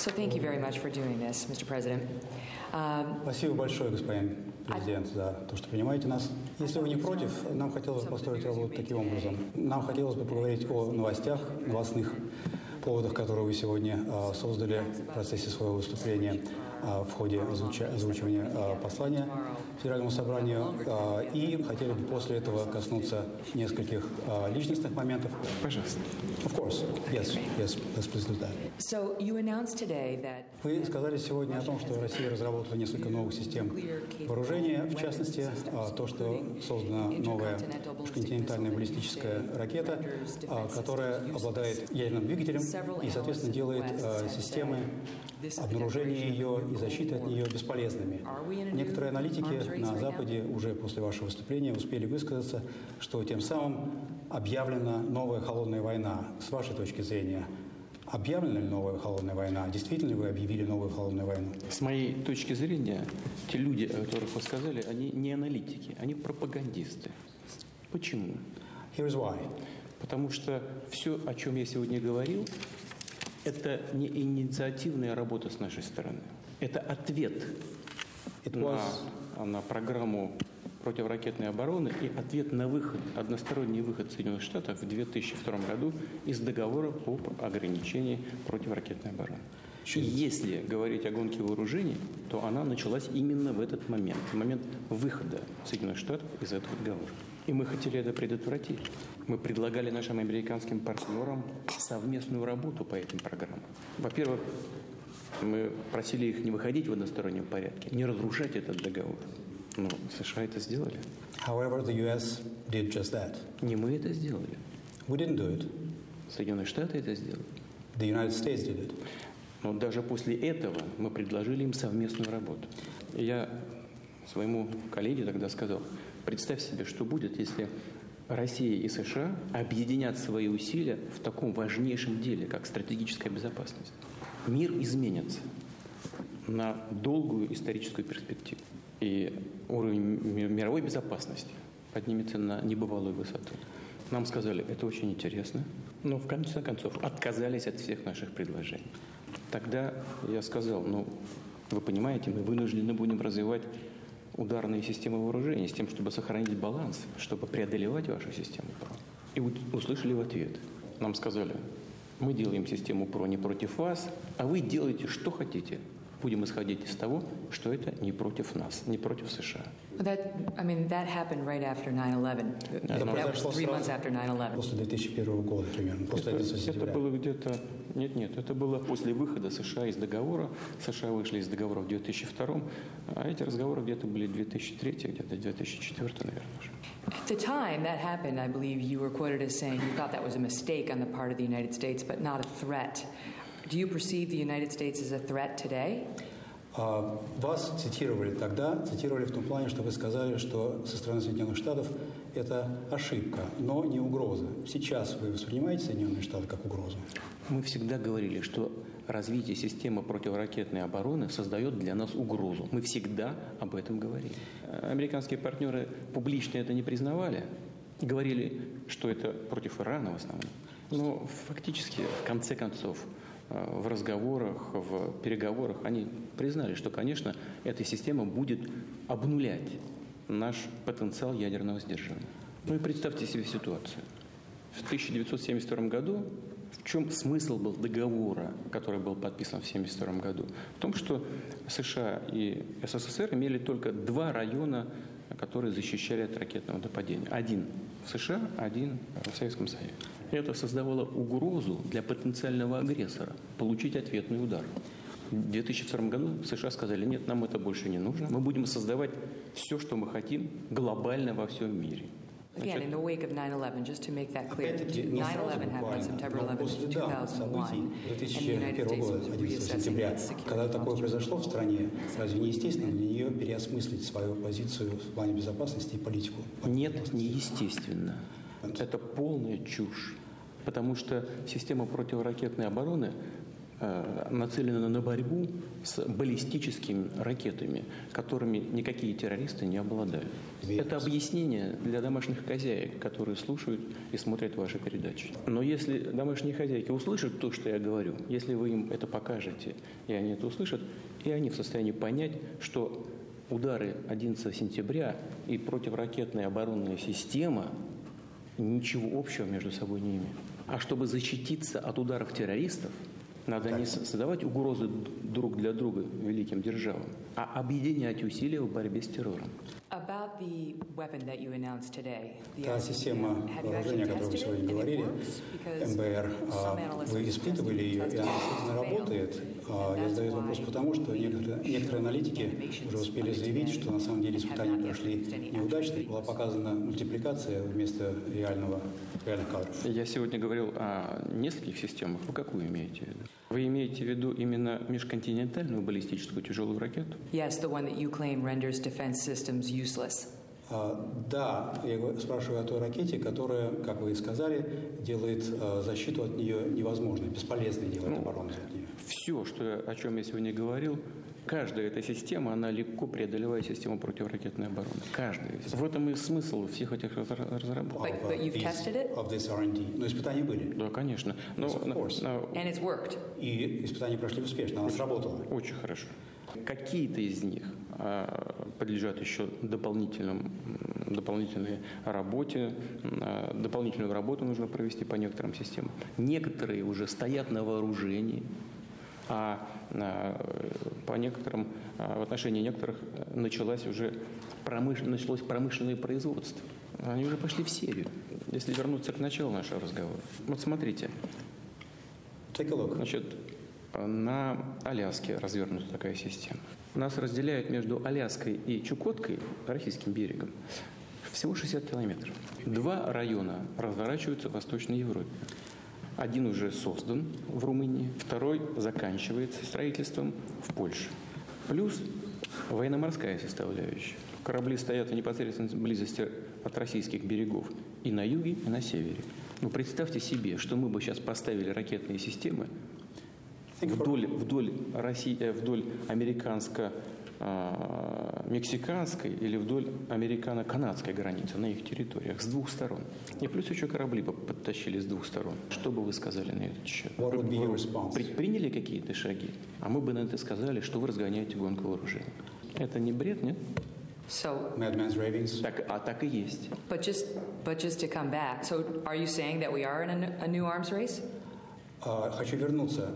So thank you very much for doing this, Mr. President. Um, Спасибо большое, господин президент, за то, что принимаете нас. Если вы не против, нам хотелось бы построить работу таким образом. Нам хотелось бы поговорить о новостях, новостных поводах, которые вы сегодня а, создали в процессе своего выступления а, в ходе озвуча- озвучивания а, послания Федеральному собранию. А, и хотели бы после этого коснуться нескольких а, личностных моментов. Пожалуйста. Of course. Yes, yes, let's please do that. so you announced today that Вы сказали сегодня о том, что Россия разработала несколько новых систем вооружения, в частности, а, то, что создана новая континентальная баллистическая ракета, которая обладает ядерным двигателем и, соответственно, делает системы обнаружения ее и защиты от нее бесполезными. Некоторые аналитики на Западе уже после вашего выступления успели высказаться, что тем самым объявлена новая холодная война. С вашей точки зрения, объявлена ли новая холодная война? Действительно ли вы объявили новую холодную войну? С моей точки зрения, те люди, о которых вы сказали, они не аналитики, они пропагандисты. Почему? Here's why. Потому что все, о чем я сегодня говорил, это не инициативная работа с нашей стороны. Это ответ It на, was на программу противоракетной обороны и ответ на выход, односторонний выход Соединенных Штатов в 2002 году из договора по ограничению противоракетной обороны. Если говорить о гонке вооружений, то она началась именно в этот момент, в момент выхода Соединенных Штатов из этого договора. И мы хотели это предотвратить. Мы предлагали нашим американским партнерам совместную работу по этим программам. Во-первых, мы просили их не выходить в одностороннем порядке, не разрушать этот договор. Но США это сделали. However, the U.S. did just that. Не мы это сделали. We didn't do it. Соединенные Штаты это сделали. The United States did it. Но даже после этого мы предложили им совместную работу. И я своему коллеге тогда сказал, представь себе, что будет, если Россия и США объединят свои усилия в таком важнейшем деле, как стратегическая безопасность. Мир изменится на долгую историческую перспективу. И уровень ми- мировой безопасности поднимется на небывалую высоту. Нам сказали, это очень интересно, но в конце концов отказались от всех наших предложений. Тогда я сказал, ну, вы понимаете, мы вынуждены будем развивать ударные системы вооружения с тем, чтобы сохранить баланс, чтобы преодолевать вашу систему. И услышали в ответ. Нам сказали, мы делаем систему ПРО не против вас, а вы делаете, что хотите. Будем исходить из того, что это не против нас, не против США. that I mean that happened right after 9/11. Это That was произошло three months сразу after 9/11. после 2001 года примерно, после Это, 11 это было где-то... Нет, нет, это было после выхода США из договора. США вышли из договора в 2002, а эти разговоры где-то были 2003, где-то 2004, наверное. уже. At the time that happened, I believe you were quoted as saying you thought that was a mistake on the part of the United States, but not a threat. Do you perceive the United States as a threat today? А, Вас цитировали тогда, цитировали в том плане, что вы сказали, что со стороны Соединенных Штатов это ошибка, но не угроза. Сейчас вы воспринимаете Соединенные Штаты как угрозу? Мы всегда говорили, что развитие системы противоракетной обороны создает для нас угрозу. Мы всегда об этом говорили. Американские партнеры публично это не признавали. Говорили, что это против Ирана в основном. Но фактически, в конце концов, в разговорах, в переговорах они признали, что, конечно, эта система будет обнулять наш потенциал ядерного сдерживания. Ну и представьте себе ситуацию. В 1972 году в чем смысл был договора, который был подписан в 1972 году? В том, что США и СССР имели только два района, которые защищали от ракетного нападения. Один в США, один в Советском Союзе. Это создавало угрозу для потенциального агрессора получить ответный удар. В 2002 году США сказали, нет, нам это больше не нужно. Мы будем создавать все, что мы хотим, глобально во всем мире. Again, in the wake of 9/11, just to make that clear, Опять-таки, не сразу 9/11 happened September но 11, после да, 2001, событий and the United 2001 States года, was 11 reassessing сентября, its security когда такое произошло в стране, разве не естественно для нее переосмыслить свою позицию в плане безопасности и политику? Нет, неестественно. Это полная чушь. Потому что система противоракетной обороны Э, нацелена на борьбу с баллистическими ракетами, которыми никакие террористы не обладают. Это объяснение для домашних хозяек, которые слушают и смотрят ваши передачи. Но если домашние хозяйки услышат то, что я говорю, если вы им это покажете, и они это услышат, и они в состоянии понять, что удары 11 сентября и противоракетная оборонная система ничего общего между собой не имеют. А чтобы защититься от ударов террористов – надо не создавать угрозы друг для друга великим державам, а объединять усилия в борьбе с террором. Та система вооружения, о которой вы сегодня говорили, МБР, а, вы испытывали ее, и она действительно работает. А, я задаю вопрос потому, что некоторые, некоторые аналитики уже успели заявить, что на самом деле испытания прошли неудачно, была показана мультипликация вместо реального. Я сегодня говорил о нескольких системах. Вы какую имеете в виду? Вы имеете в виду именно межконтинентальную баллистическую тяжелую ракету? Yes, the one that you claim renders defense systems useless. А, да, я спрашиваю о той ракете, которая, как вы и сказали, делает а, защиту от нее невозможной, бесполезной делает ну, оборону от нее. Все, что, о чем я сегодня говорил, Каждая эта система, она легко преодолевает систему противоракетной обороны. Каждая. В этом и смысл всех этих разработок. But, but you've tested it? Of this R&D. Но испытания были. Да, конечно. Но, yes, of course. На, And it's worked. И испытания прошли успешно, она сработала. Очень хорошо. Какие-то из них подлежат еще дополнительным, дополнительной работе, а, дополнительную работу нужно провести по некоторым системам. Некоторые уже стоят на вооружении, а по некоторым, а, в отношении некоторых началось уже промыш... началось промышленное производство. Они уже пошли в серию. Если вернуться к началу нашего разговора. Вот смотрите. Значит, на Аляске развернута такая система. Нас разделяет между Аляской и Чукоткой, российским берегом, всего 60 километров. Два района разворачиваются в Восточной Европе. Один уже создан в Румынии, второй заканчивается строительством в Польше. Плюс военно-морская составляющая. Корабли стоят в непосредственной близости от российских берегов и на юге, и на севере. Ну, представьте себе, что мы бы сейчас поставили ракетные системы вдоль, вдоль, России, э, вдоль американско а, мексиканской или вдоль американо-канадской границы на их территориях с двух сторон. И плюс еще корабли подтащили с двух сторон. Что бы вы сказали на этот счет? Вы предприняли какие-то шаги? А мы бы на это сказали, что вы разгоняете гонку вооружений. Это не бред, нет? So, Madman's ravings. Так, а так и есть. But just, but just to come back, so are you saying that we are in a, a new arms race? А, хочу вернуться.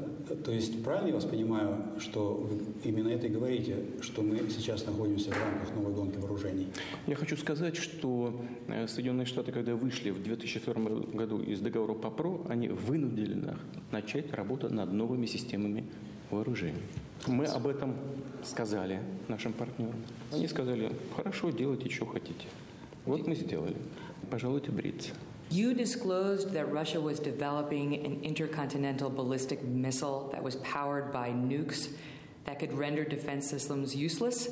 То есть правильно я вас понимаю, что вы именно это и говорите, что мы сейчас находимся в рамках новой гонки вооружений? Я хочу сказать, что э, Соединенные Штаты, когда вышли в 2002 году из договора по ПРО, они вынудили нас начать работу над новыми системами вооружений. Мы об этом сказали нашим партнерам. Они сказали, хорошо, делайте, что хотите. Вот мы сделали. Пожалуйте бриться. You disclosed that Russia was developing an intercontinental ballistic missile that was powered by nukes that could render defense systems useless.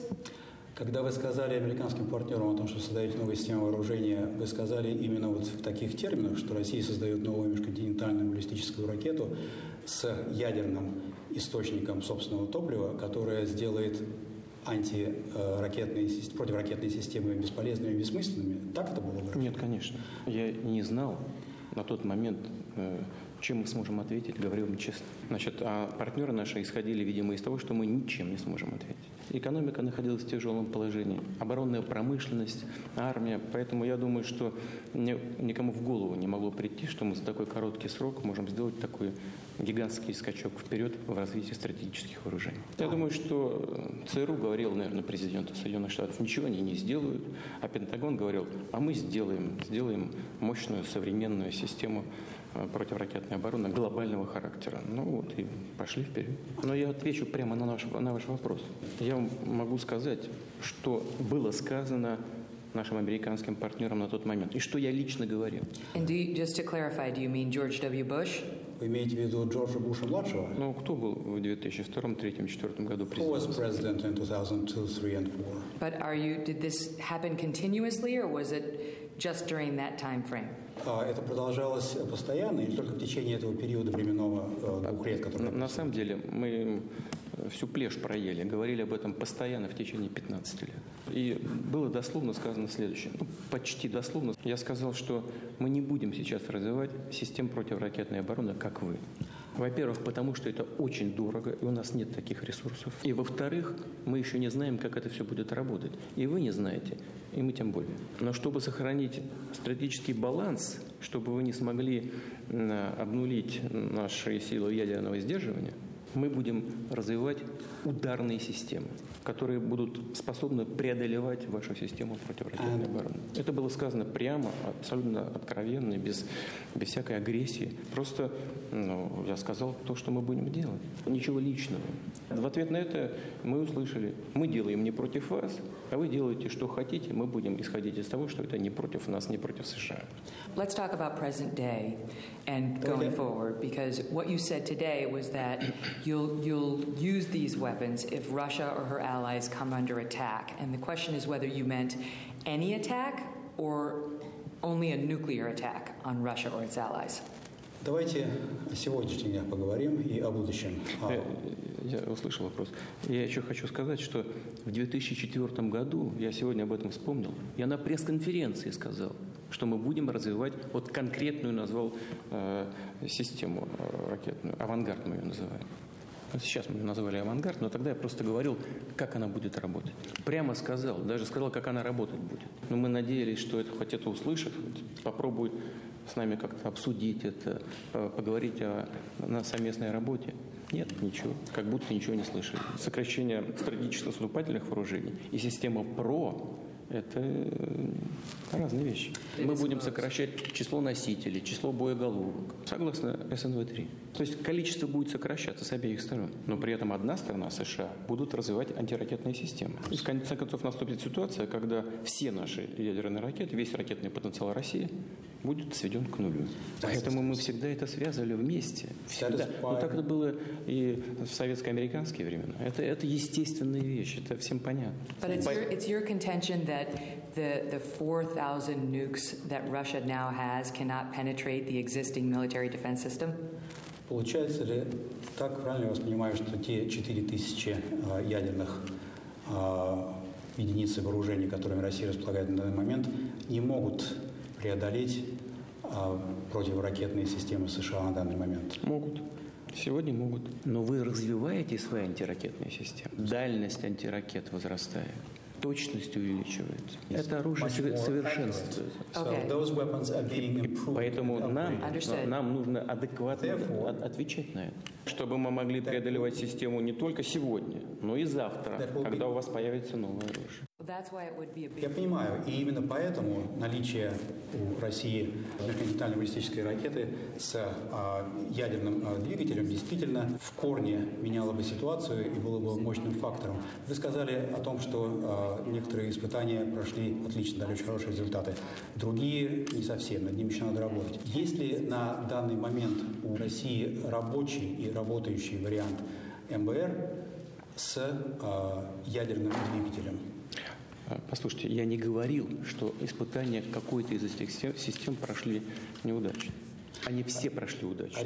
Когда вы сказали американским партнерам о том, что создаете новую систему вооружения, вы сказали именно вот в таких терминах, что Россия создает новую межконтинентальную баллистическую ракету с ядерным источником собственного топлива, которая сделает антиракетные, противоракетные системы бесполезными и бессмысленными? Так это было выражено? Нет, конечно. Я не знал на тот момент, э, чем мы сможем ответить, говорю вам честно. Значит, а партнеры наши исходили, видимо, из того, что мы ничем не сможем ответить. Экономика находилась в тяжелом положении, оборонная промышленность, армия. Поэтому я думаю, что никому в голову не могло прийти, что мы за такой короткий срок можем сделать такой гигантский скачок вперед в развитии стратегических вооружений. Я думаю, что э, ЦРУ говорил, наверное, президенту Соединенных Штатов, ничего они не сделают, а Пентагон говорил, а мы сделаем, сделаем мощную современную систему противоракетной обороны глобального характера. Ну вот и пошли вперед. Но я отвечу прямо на наш, на ваш вопрос. Я вам могу сказать, что было сказано нашим американским партнерам на тот момент. И что я лично говорил. And do you, just to clarify, do you mean George W. Bush? Вы имеете в виду Джорджа Буша младшего? Ну, кто был в 2002, 2003, 2004 году президентом? Who was president in 2002, 2003 and 2004? But are you, did this happen continuously or was it just during that time frame? А это продолжалось постоянно или только в течение этого периода временного э, двух лет, который... На, самом деле мы всю плешь проели, говорили об этом постоянно в течение 15 лет. И было дословно сказано следующее, ну, почти дословно. Я сказал, что мы не будем сейчас развивать систему противоракетной обороны, как вы. Во-первых, потому что это очень дорого, и у нас нет таких ресурсов. И во-вторых, мы еще не знаем, как это все будет работать. И вы не знаете, и мы тем более. Но чтобы сохранить стратегический баланс, чтобы вы не смогли обнулить наши силы ядерного сдерживания, мы будем развивать ударные системы, которые будут способны преодолевать вашу систему противоракетной обороны. Это было сказано прямо, абсолютно откровенно, без, без всякой агрессии. Просто ну, я сказал то, что мы будем делать. Ничего личного. В ответ на это мы услышали, мы делаем не против вас, а вы делаете, что хотите, мы будем исходить из того, что это не против нас, не против США. Let's talk about present day and going forward, because what you said today was that you'll, you'll use these weapons if Russia or her allies come under attack. And the question is whether you meant any attack or only a nuclear attack on Russia or its allies. Давайте о сегодняшнем дне поговорим и о будущем. Я услышал вопрос. Я еще хочу сказать, что в 2004 году, я сегодня об этом вспомнил, я на пресс-конференции сказал, что мы будем развивать, вот конкретную назвал э, систему э, ракетную, авангард мы ее называем. Сейчас мы ее назвали авангард, но тогда я просто говорил, как она будет работать. Прямо сказал, даже сказал, как она работать будет. Но мы надеялись, что это хоть это услышат, попробуют с нами как-то обсудить это, поговорить о на совместной работе. Нет, ничего. Как будто ничего не слышали. Сокращение стратегических наступательных вооружений и система ПРО – это э, разные вещи. Мы будем сокращать число носителей, число боеголовок, согласно СНВ-3. То есть количество будет сокращаться с обеих сторон. Но при этом одна сторона, США, будут развивать антиракетные системы. И в конце концов наступит ситуация, когда все наши ядерные ракеты, весь ракетный потенциал России будет сведен к нулю. Поэтому мы всегда это связывали вместе. Всегда. Ну так это было и в советско-американские времена. Это, это естественная вещь, это всем понятно. But it's your, it's your contention that the, the 4,000 nukes that Russia now has cannot penetrate the existing military defense system? Получается ли, так правильно я вас понимаю, что те 4000 э, ядерных э, единиц вооружений, которыми Россия располагает на данный момент, не могут преодолеть э, противоракетные системы США на данный момент? Могут. Сегодня могут. Но вы развиваете свои антиракетные системы. Дальность антиракет возрастает точность увеличивается. Yes. Это оружие совершенствуется. So Поэтому нам, нам нужно адекватно отвечать на это, чтобы мы могли преодолевать систему не только сегодня, но и завтра, когда у вас появится новое оружие. Я понимаю, и именно поэтому наличие у России межконтинентальной баллистической ракеты с а, ядерным а, двигателем действительно в корне меняло бы ситуацию и было бы мощным фактором. Вы сказали о том, что а, некоторые испытания прошли отлично, дали очень хорошие результаты. Другие не совсем, над ними еще надо работать. Есть ли на данный момент у России рабочий и работающий вариант МБР с а, ядерным двигателем? А, послушайте, я не говорил, что испытания какой-то из этих систем прошли неудачно. Они все прошли удачно.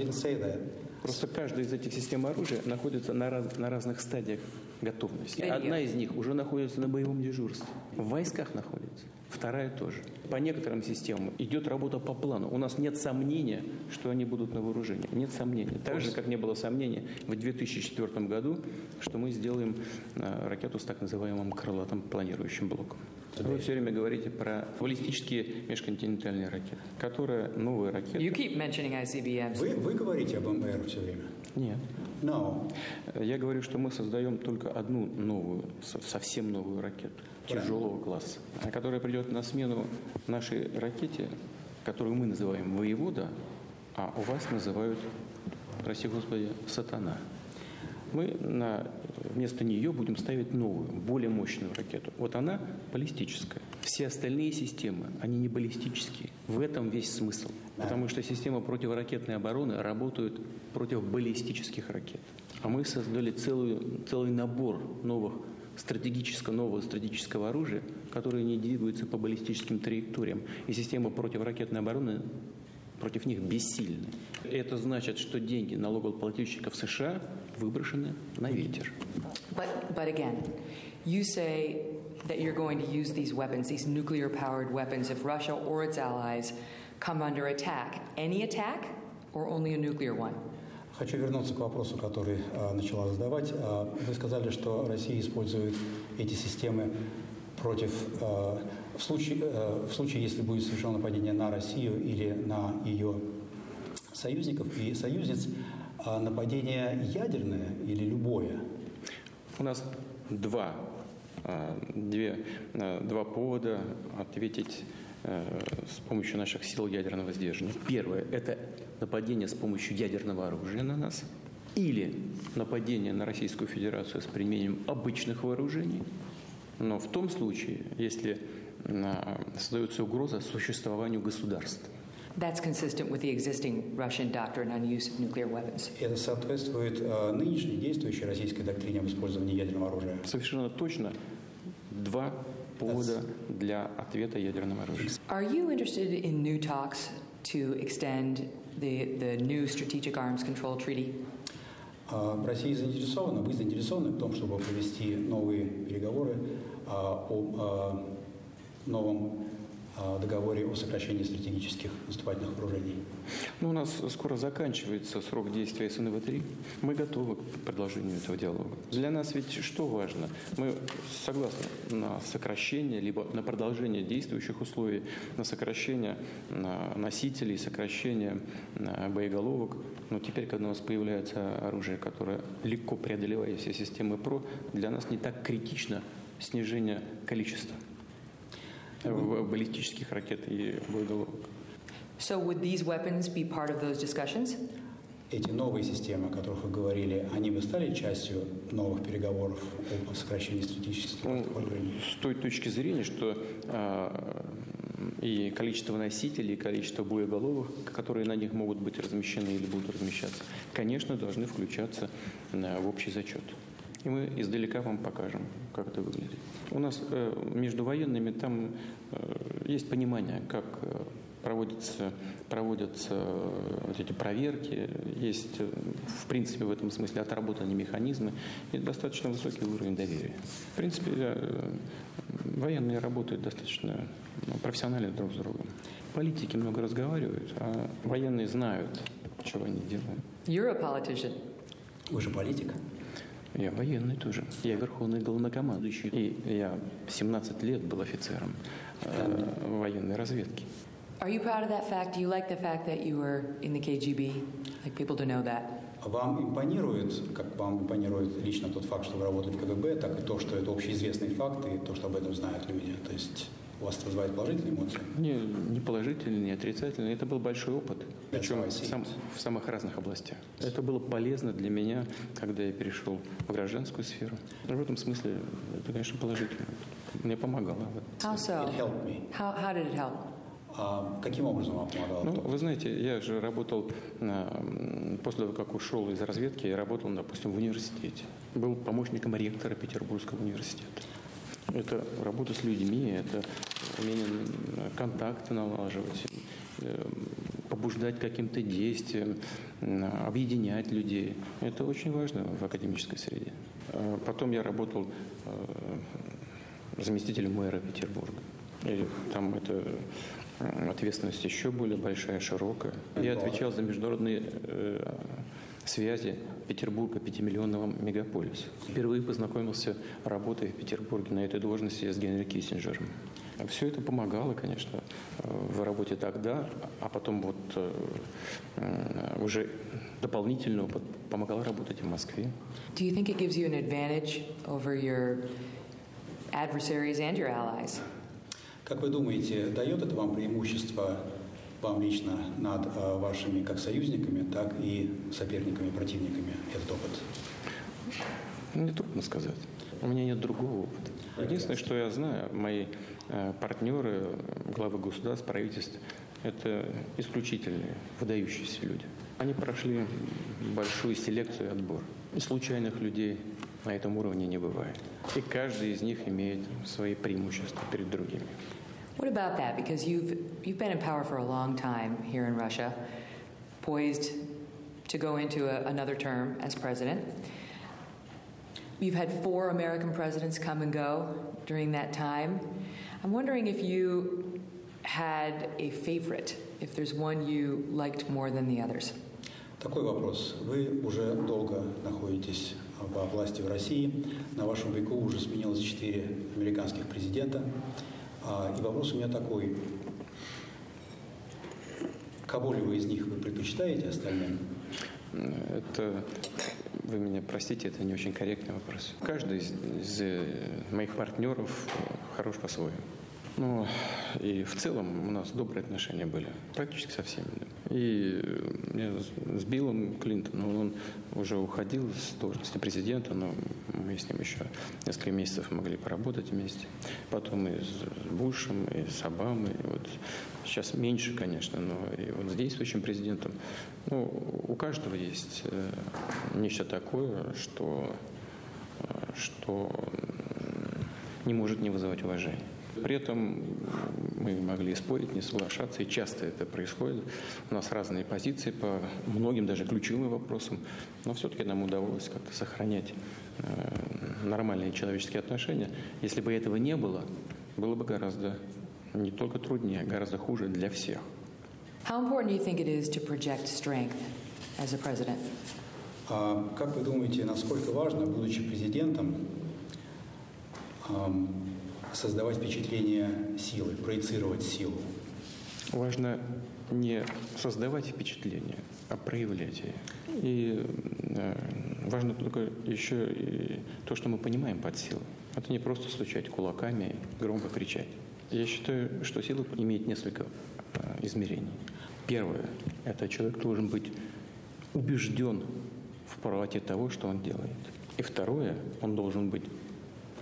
Просто каждая из этих систем оружия находится на, раз, на разных стадиях готовности. Одна из них уже находится на боевом дежурстве. В войсках находится. Вторая тоже. По некоторым системам идет работа по плану. У нас нет сомнения, что они будут на вооружении. Нет сомнения. Так же, как не было сомнения в 2004 году, что мы сделаем э, ракету с так называемым крылатым планирующим блоком. Вы все время говорите про баллистические межконтинентальные ракеты, которые новые ракеты. You keep mentioning ICBMs. Вы, вы говорите об МБР все время? Нет. No. Я говорю, что мы создаем только одну новую, совсем новую ракету тяжелого класса, которая придет на смену нашей ракете, которую мы называем «Воевода», а у вас называют, прости господи, «Сатана». Мы на, вместо нее будем ставить новую, более мощную ракету. Вот она баллистическая. Все остальные системы, они не баллистические. В этом весь смысл. Потому что система противоракетной обороны работает против баллистических ракет. А мы создали целую, целый набор новых стратегического, нового стратегического оружия, которое не двигается по баллистическим траекториям. И система противоракетной обороны против них бессильны. Это значит, что деньги налогоплательщиков США выброшены на ветер. But, but again, you say that you're going to use these weapons, these nuclear-powered weapons, if Russia or its allies come under attack. Any attack or only a nuclear one? Хочу вернуться к вопросу, который а, начала задавать. А, вы сказали, что Россия использует эти системы против а, в случае, а, в случае, если будет совершено нападение на Россию или на ее союзников и союзниц, нападение ядерное или любое? У нас два, две, два повода ответить Э, с помощью наших сил ядерного сдерживания. Первое – это нападение с помощью ядерного оружия на нас или нападение на Российскую Федерацию с применением обычных вооружений. Но в том случае, если э, создается угроза существованию государства. That's consistent with the existing Russian doctrine on use of nuclear weapons. Это соответствует э, нынешней действующей российской доктрине об использовании ядерного оружия. Совершенно точно два повода для ответа ядерным оружием. Are you interested in new talks to extend the, the new strategic arms control treaty? Россия заинтересована, вы заинтересованы в том, чтобы провести новые переговоры о новом договоре о сокращении стратегических наступательных вооружений? Ну, у нас скоро заканчивается срок действия СНВ-3. Мы готовы к продолжению этого диалога. Для нас ведь что важно? Мы согласны на сокращение, либо на продолжение действующих условий, на сокращение носителей, сокращение боеголовок. Но теперь, когда у нас появляется оружие, которое легко преодолевает все системы ПРО, для нас не так критично снижение количества баллистических ракет и боеголовок. So would these weapons be part of those discussions? Эти новые системы, о которых вы говорили, они бы стали частью новых переговоров о сокращении стратегических ну, вооружений? С той точки зрения, что э, и количество носителей, и количество боеголовок, которые на них могут быть размещены или будут размещаться, конечно, должны включаться э, в общий зачет и мы издалека вам покажем, как это выглядит. У нас э, между военными там э, есть понимание, как э, проводятся, проводятся вот эти проверки, есть, в принципе, в этом смысле отработанные механизмы и достаточно высокий уровень доверия. В принципе, военные работают достаточно ну, профессионально друг с другом. Политики много разговаривают, а военные знают, что они делают. You're a politician. Вы же политик. Я военный тоже. Я верховный главнокомандующий. И я 17 лет был офицером э, военной разведки. Are you proud of that fact? Do you like the fact that you were in the KGB? Like people to know that? Вам импонирует, как вам импонирует лично тот факт, что вы работаете в КГБ, так и то, что это общеизвестный факт, и то, что об этом знают люди. То есть у вас это вызывает положительные эмоции? Не, не положительные, не отрицательные. Это был большой опыт, причем в, сам, в самых разных областях. Это было полезно для меня, когда я перешел в гражданскую сферу. В этом смысле это, конечно, положительно. Мне помогало. How so? It helped me. How, how did it help? А каким образом вам помогало? Ну, вы знаете, я же работал, после того, как ушел из разведки, я работал, допустим, в университете. Был помощником ректора Петербургского университета. Это работа с людьми, это умение контакты налаживать, э, побуждать каким-то действиям, объединять людей. Это очень важно в академической среде. А потом я работал э, заместителем мэра Петербурга. И там это ответственность еще более большая, широкая. Я отвечал за международные э, связи Петербурга, пятимиллионного мегаполиса. Впервые познакомился работой в Петербурге на этой должности с Генри Киссинджером. Все это помогало, конечно, в работе тогда, а потом вот э, уже дополнительно опыт помогал работать в Москве. Do you think it gives you an advantage over your adversaries and your allies? Как вы думаете, дает это вам преимущество вам лично над э, вашими как союзниками, так и соперниками, противниками этот опыт? Мне трудно сказать. У меня нет другого опыта. Единственное, что я знаю, мои э, партнеры, главы государств, правительств, это исключительные, выдающиеся люди. Они прошли большую селекцию и отбор. И случайных людей, На этом уровне не бывает. И каждый из них имеет свои преимущества перед другими. What about that? Because you've, you've been in power for a long time here in Russia, poised to go into a, another term as president. You've had four American presidents come and go during that time. I'm wondering if you had a favorite, if there's one you liked more than the others. Такой вопрос. Вы уже долго находитесь во власти в России. На вашем веку уже сменилось четыре американских президента. И вопрос у меня такой. Кого ли вы из них вы предпочитаете остальным? Это, вы меня простите, это не очень корректный вопрос. Каждый из, из э, моих партнеров хорош по-своему. Ну, и в целом у нас добрые отношения были, практически со всеми. И с Биллом Клинтоном, он уже уходил с должности президента, но мы с ним еще несколько месяцев могли поработать вместе. Потом и с Бушем, и с Обамой. И вот сейчас меньше, конечно, но и вот с действующим президентом. Ну, у каждого есть э, нечто такое, что, э, что не может не вызывать уважения. При этом мы могли спорить, не соглашаться, и часто это происходит. У нас разные позиции по многим даже ключевым вопросам, но все-таки нам удалось как-то сохранять э, нормальные человеческие отношения. Если бы этого не было, было бы гораздо не только труднее, а гораздо хуже для всех. How important do you think it is to project strength as a president? А как вы думаете, насколько важно, будучи президентом, создавать впечатление силы, проецировать силу. Важно не создавать впечатление, а проявлять ее. И э, важно только еще и то, что мы понимаем под силой. Это не просто стучать кулаками, громко кричать. Я считаю, что сила имеет несколько э, измерений. Первое – это человек должен быть убежден в правоте того, что он делает. И второе – он должен быть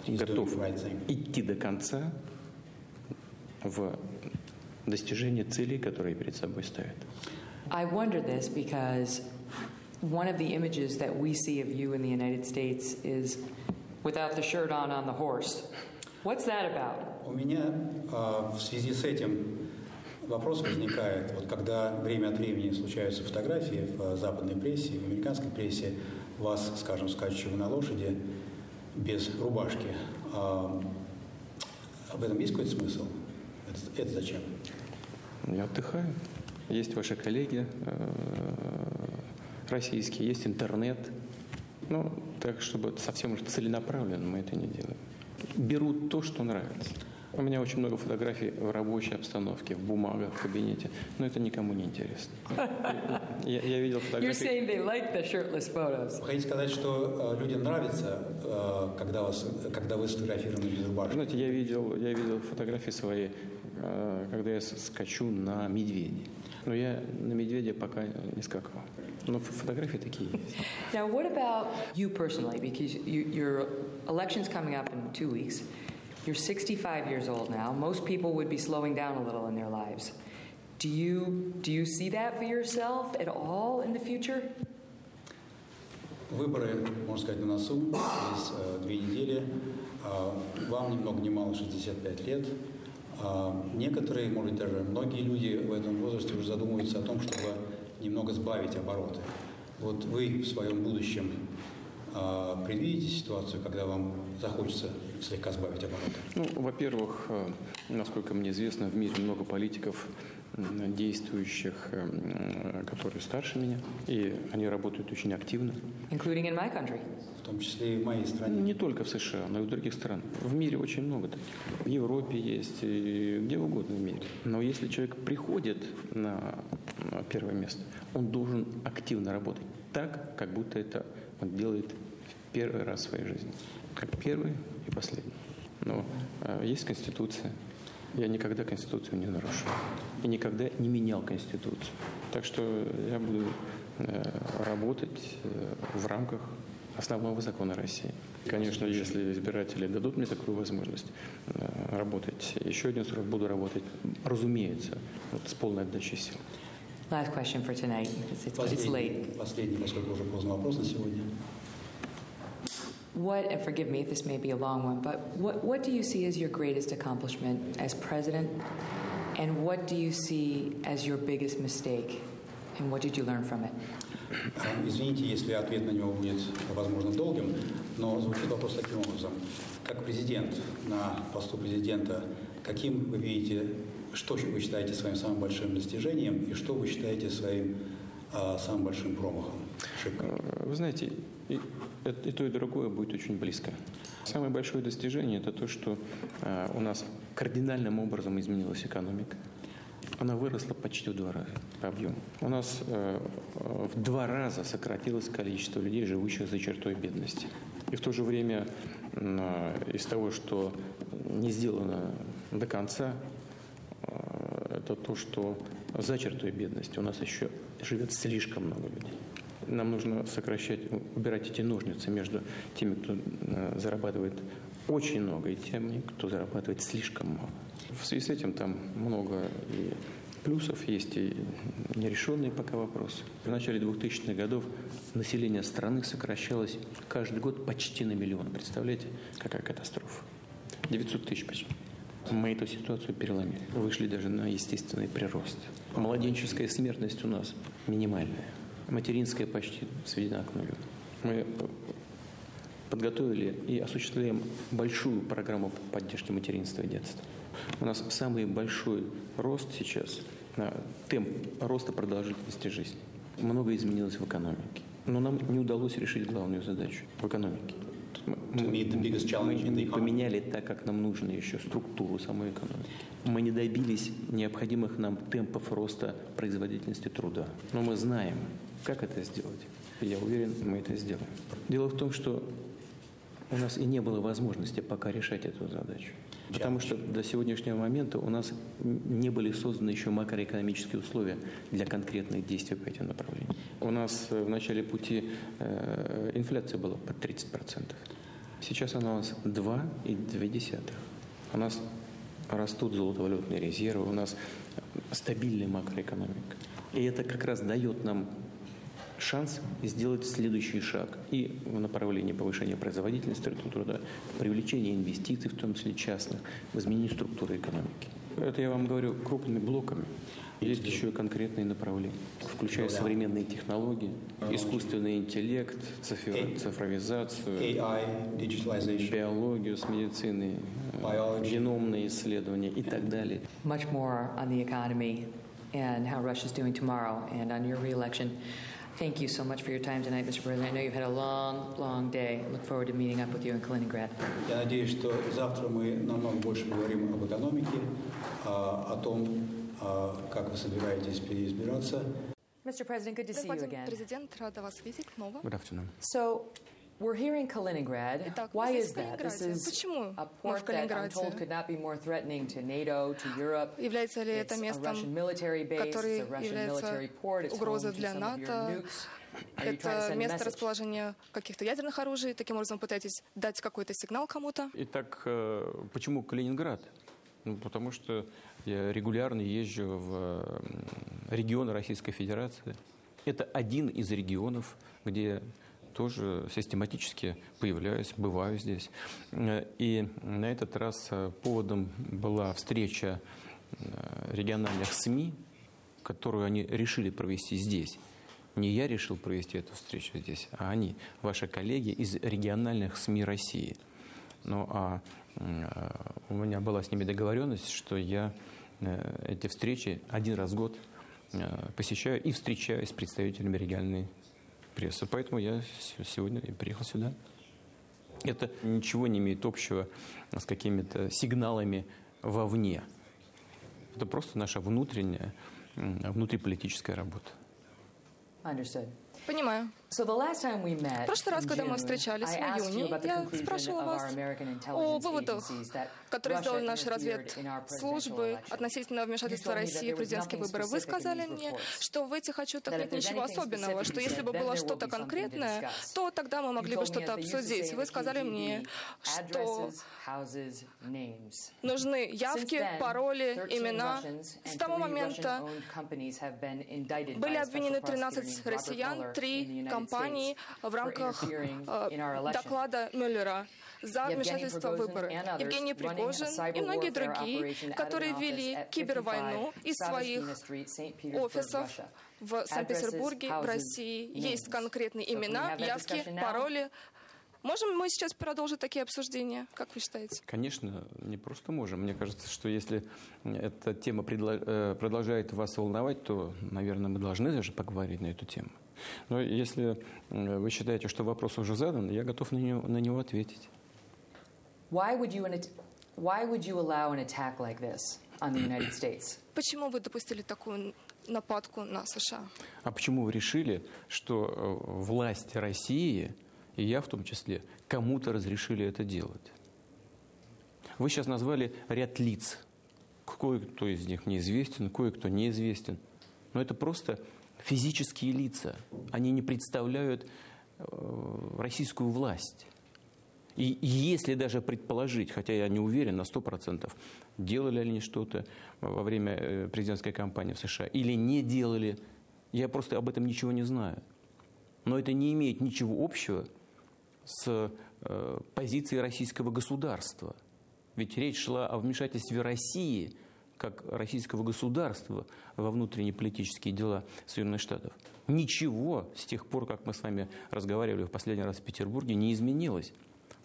готов идти до конца в достижении целей, которые перед собой ставит. I wonder this because one of the images that we see of you in the United States is without the shirt on on the horse. What's that about? У меня в связи с этим вопрос возникает, вот когда время от времени случаются фотографии в западной прессе, в американской прессе, вас, скажем, скачущего на лошади, без рубашки. А об этом есть какой-то смысл? Это, это зачем? Я отдыхаю. Есть ваши коллеги э, российские, есть интернет. Ну, так, чтобы совсем уж целенаправленно мы это не делаем. Берут то, что нравится. У меня очень много фотографий в рабочей обстановке, в бумагах, в кабинете, но это никому не интересно. Я, я видел фотографии. You're saying they like the shirtless photos. Вы хотите сказать, что э, людям нравится, э, когда, вас, когда вы сфотографированы без рубашки? Знаете, я видел, я видел фотографии свои, э, когда я скачу на медведе. Но я на медведя пока не скакал. Но фотографии такие есть. Now, what about you personally? Because you, your election's coming up in two weeks. You're 65 years old now. Most people would be slowing down a little in their lives. Do you, do you see that for yourself at all in the future? Выборы, можно сказать, на носу, через э, две недели. Э, вам ни много ни мало 65 лет. Э, некоторые, может быть, даже многие люди в этом возрасте уже задумываются о том, чтобы немного сбавить обороты. Вот вы в своем будущем предвидите ситуацию, когда вам захочется слегка сбавить обороты? Ну, во-первых, э, насколько мне известно, в мире много политиков, действующих, э, которые старше меня, и они работают очень активно. Including in my country. В том числе и в моей стране. Не только в США, но и в других странах. В мире очень много таких. В Европе есть, и где угодно в мире. Но если человек приходит на первое место, он должен активно работать так, как будто это он делает в первый раз в своей жизни. Как первый и последний. Но э, есть Конституция. Я никогда Конституцию не нарушил. И никогда не менял Конституцию. Так что я буду э, работать э, в рамках основного закона России. Конечно, если избиратели дадут мне такую возможность э, работать еще один срок, буду работать, разумеется, вот, с полной отдачей сил. Last question for tonight. It's, it's late. Последний, поскольку уже поздно вопрос на сегодня. What, and forgive me, this may be a long one, but what, what do you see as your greatest accomplishment as president? And what do you see as your biggest mistake? And what did you learn from it? Извините, если ответ на него будет, возможно, долгим, но звучит вопрос таким образом. Как президент на посту президента, каким вы видите, что вы считаете своим самым большим достижением и что вы считаете своим а, самым большим промахом, ошибкой? Вы знаете, и, то, и другое будет очень близко. Самое большое достижение – это то, что э, у нас кардинальным образом изменилась экономика. Она выросла почти в два раза по объему. У нас э, в два раза сократилось количество людей, живущих за чертой бедности. И в то же время э, из того, что не сделано до конца, э, это то, что за чертой бедности у нас еще живет слишком много людей. Нам нужно сокращать, убирать эти ножницы между теми, кто э, зарабатывает очень много, и теми, кто зарабатывает слишком мало. В связи с этим там много и плюсов есть, и нерешенные пока вопросы. В начале 2000-х годов население страны сокращалось каждый год почти на миллион. Представляете, какая катастрофа? 900 тысяч почти. Мы эту ситуацию переломили. Вышли даже на естественный прирост. Младенческая смертность у нас минимальная материнская почти сведена к нулю. Мы подготовили и осуществляем большую программу поддержки материнства и детства. У нас самый большой рост сейчас, темп роста продолжительности жизни. Много изменилось в экономике. Но нам не удалось решить главную задачу в экономике. Мы, мы поменяли так, как нам нужно еще структуру самой экономики. Мы не добились необходимых нам темпов роста производительности труда. Но мы знаем, как это сделать? Я уверен, мы это сделаем. Дело в том, что у нас и не было возможности пока решать эту задачу. Потому что до сегодняшнего момента у нас не были созданы еще макроэкономические условия для конкретных действий по этим направлениям. У нас в начале пути э, инфляция была под 30%. Сейчас она у нас 2,2. У нас растут золотовалютные резервы, у нас стабильная макроэкономика. И это как раз дает нам шанс сделать следующий шаг и в направлении повышения производительности труда, привлечения инвестиций, в том числе частных, в изменении структуры экономики. Это я вам говорю крупными блоками. Есть еще и конкретные направления, включая современные технологии, искусственный интеллект, цифровизацию, биологию с медициной, геномные исследования и так далее. Much more on the economy and how Russia is doing tomorrow and on your re-election. Thank you so much for your time tonight, Mr. President. I know you've had a long, long day. Look forward to meeting up with you in Kaliningrad. Я надеюсь, что завтра мы намного больше поговорим об экономике, о том, как вы собираетесь переизбираться. Mr. President, good to see you again. Президент, рада вас видеть снова. Good afternoon. So, we're here in Kaliningrad. Итак, Why is в that? This is Почему a мы port в that I'm told Калининграде? could not be more threatening to NATO, to Europe. Является ли это It's a местом, Russian military base, который it's a Russian является military port, it's home угрозой для НАТО? nukes. Are you trying to Это место расположения каких-то ядерных оружий. Таким образом, пытаетесь дать какой-то сигнал кому-то. Итак, э, почему Калининград? Ну, потому что я регулярно езжу в регионы Российской Федерации. Это один из регионов, где тоже систематически появляюсь, бываю здесь. Э, И на этот раз э, поводом была встреча э, региональных СМИ, которую они решили провести здесь. Не я решил провести эту встречу здесь, а они, ваши коллеги из региональных СМИ России. Ну а у меня была с ними договоренность, что я эти встречи один раз в год посещаю и встречаюсь с представителями региональной прессы. Поэтому я сегодня и приехал сюда. Это ничего не имеет общего с какими-то сигналами вовне. Это просто наша внутренняя, внутриполитическая работа. Understood. Понимаю. So the last time we met В прошлый раз, когда мы встречались в июне, я спрашивала вас о выводах, которые сделали наши разведслужбы относительно вмешательства России в президентские выборы. Вы сказали мне, что в этих отчетах нет ничего особенного, что если бы было что-то конкретное, то тогда мы могли бы что-то обсудить. Вы сказали мне, что нужны явки, пароли, 13 имена. С того момента были обвинены prosecutor 13 named Robert россиян, Mueller in the три United компаний в рамках доклада Мюллера за вмешательство в выборы. Евгений Пригожин и многие другие, которые вели кибервойну из своих офисов в Санкт-Петербурге, в России. Есть конкретные имена, явки, пароли, Можем мы сейчас продолжить такие обсуждения, как вы считаете? Конечно, не просто можем. Мне кажется, что если эта тема э, продолжает вас волновать, то, наверное, мы должны даже поговорить на эту тему. Но если вы считаете, что вопрос уже задан, я готов на него, на него ответить. Why would you, why would you allow an attack like this on the United States? Почему вы допустили такую нападку на США? А почему вы решили, что э, власть России и я в том числе, кому-то разрешили это делать. Вы сейчас назвали ряд лиц. Кое-кто из них неизвестен, кое-кто неизвестен. Но это просто физические лица. Они не представляют э, российскую власть. И если даже предположить, хотя я не уверен на 100%, делали ли они что-то во время э, президентской кампании в США или не делали, я просто об этом ничего не знаю. Но это не имеет ничего общего с э, позиции российского государства. Ведь речь шла о вмешательстве России как российского государства во внутренние политические дела Соединенных Штатов. Ничего с тех пор, как мы с вами разговаривали в последний раз в Петербурге, не изменилось.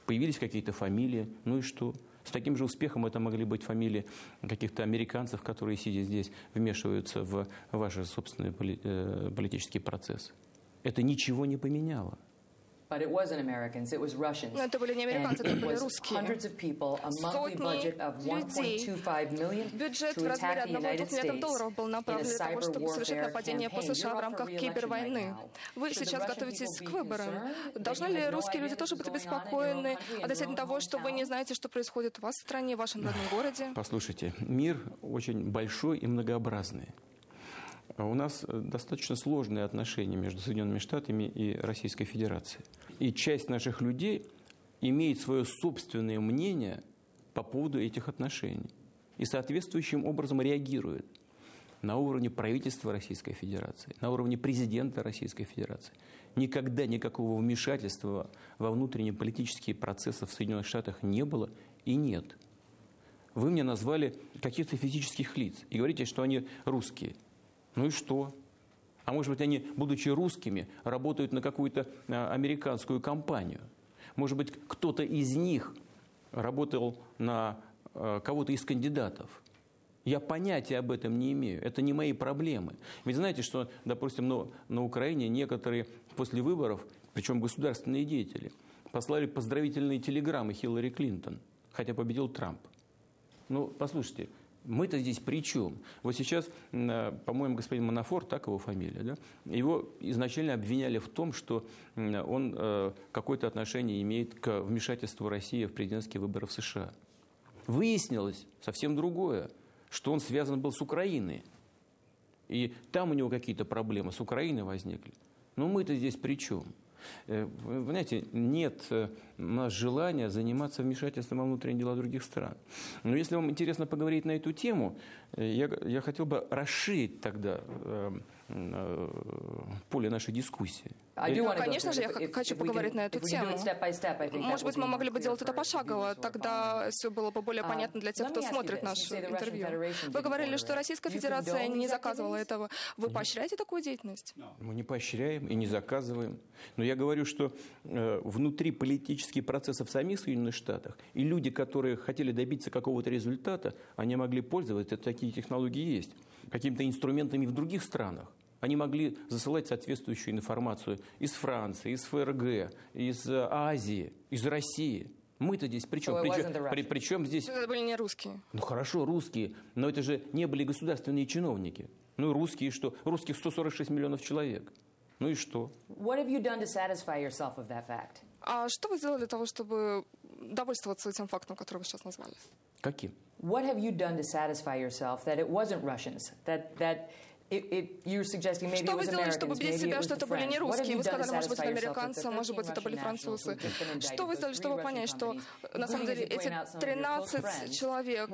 Появились какие-то фамилии, ну и что? С таким же успехом это могли быть фамилии каких-то американцев, которые, сидя здесь, вмешиваются в ваши собственные э, политические процессы. Это ничего не поменяло. But it wasn't Americans, it was Russians. Но это были не американцы, это были русские. Сотни людей. Бюджет в размере 1,2 миллиардов долларов был направлен для того, чтобы совершить нападение по США в рамках кибервойны. Вы сейчас готовитесь к выборам. Должны ли русские люди тоже быть обеспокоены относительно того, что вы не знаете, что происходит у вас в стране, в вашем родном городе? Послушайте, мир очень большой и многообразный. А у нас э, достаточно сложные отношения между Соединенными Штатами и Российской Федерацией. И часть наших людей имеет свое собственное мнение по поводу этих отношений и соответствующим образом реагирует на уровне правительства Российской Федерации, на уровне президента Российской Федерации. Никогда никакого вмешательства во внутренние политические процессы в Соединенных Штатах не было и нет. Вы мне назвали каких-то физических лиц и говорите, что они русские – ну и что? А может быть, они, будучи русскими, работают на какую-то а, американскую компанию. Может быть, кто-то из них работал на а, кого-то из кандидатов. Я понятия об этом не имею. Это не мои проблемы. Ведь знаете, что, допустим, на, на Украине некоторые после выборов, причем государственные деятели, послали поздравительные телеграммы Хиллари Клинтон, хотя победил Трамп. Ну, послушайте, мы-то здесь при чем? Вот сейчас, э, по-моему, господин Манафор, так его фамилия, да? его изначально обвиняли в том, что он э, какое-то отношение имеет к вмешательству России в президентские выборы в США. Выяснилось совсем другое, что он связан был с Украиной. И там у него какие-то проблемы с Украиной возникли. Но мы-то здесь при чем? Э, вы знаете, нет у нас желания заниматься вмешательством во внутренние дела других стран. Но если вам интересно поговорить на эту тему, э, я, я хотел бы расширить тогда поле нашей дискуссии. Ну, конечно же, я хочу поговорить на эту тему. Может быть, мы могли бы делать это пошагово, тогда все было бы более понятно для тех, кто смотрит наше интервью. Вы говорили, что Российская Федерация не заказывала этого. Вы поощряете такую деятельность? Мы не поощряем и не заказываем. Но я говорю, что э, внутри политических процессов в самих Соединенных Штатах и люди, которые хотели добиться какого-то результата, они могли пользоваться, такие технологии есть, какими-то инструментами в других странах. Они могли засылать соответствующую информацию из Франции, из ФРГ, из э, Азии, из России. Мы-то здесь при чем? So при, при чем здесь? Это были не русские. Ну хорошо, русские, но это же не были государственные чиновники. Ну русские что? Русских 146 миллионов человек. Ну и что? А что вы сделали для того, чтобы довольствоваться этим фактом, который вы сейчас назвали? Каким? What have you done to satisfy yourself that it wasn't Russians, that that Что вы сделали, чтобы убедить себя, что это были не русские? Вы сказали, может быть, это американцы, может быть, это были французы. Что вы сделали, чтобы понять, что на самом деле эти 13 человек,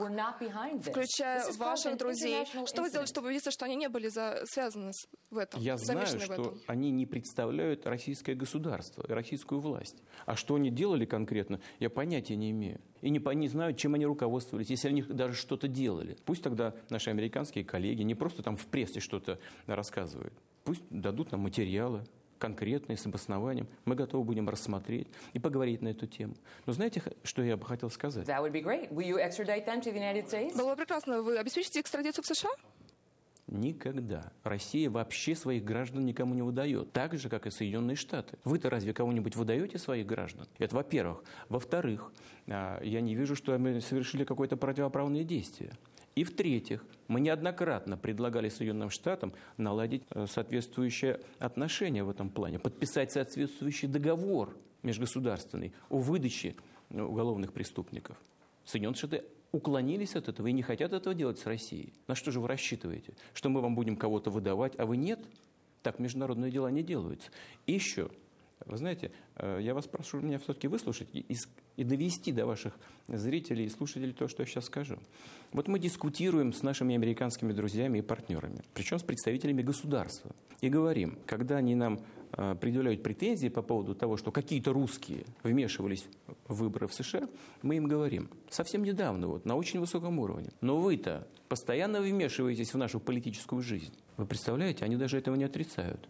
включая ваших друзей, что вы сделали, чтобы убедиться, что они не были связаны в этом? Я знаю, что они не представляют российское государство и российскую власть. А что они делали конкретно, я понятия не имею. И не, не знаю, чем они руководствовались, если они даже что-то делали. Пусть тогда наши американские коллеги не просто там в прессе что-то рассказывают. Пусть дадут нам материалы, конкретные, с обоснованием. Мы готовы будем рассмотреть и поговорить на эту тему. Но знаете, что я бы хотел сказать? Было бы прекрасно. Вы обеспечите экстрадицию в США? Никогда. Россия вообще своих граждан никому не выдает. Так же, как и Соединенные Штаты. Вы-то разве кого-нибудь выдаете своих граждан? Это во-первых. Во-вторых, а, я не вижу, что мы совершили какое-то противоправное действие. И в-третьих, мы неоднократно предлагали Соединенным Штатам наладить э, соответствующие отношения в этом плане, подписать соответствующий договор межгосударственный о выдаче э, уголовных преступников. Соединенные Штаты уклонились от этого и не хотят этого делать с Россией. На что же вы рассчитываете? Что мы вам будем кого-то выдавать, а вы нет? Так международные дела не делаются. И еще, вы знаете, э, я вас прошу меня все-таки выслушать и, и довести до ваших зрителей и слушателей то, что я сейчас скажу. Вот мы дискутируем с нашими американскими друзьями и партнерами, причем с представителями государства, и говорим, когда они нам предъявляют претензии по поводу того, что какие-то русские вмешивались в выборы в США, мы им говорим, совсем недавно, вот, на очень высоком уровне, но вы-то постоянно вмешиваетесь в нашу политическую жизнь. Вы представляете, они даже этого не отрицают.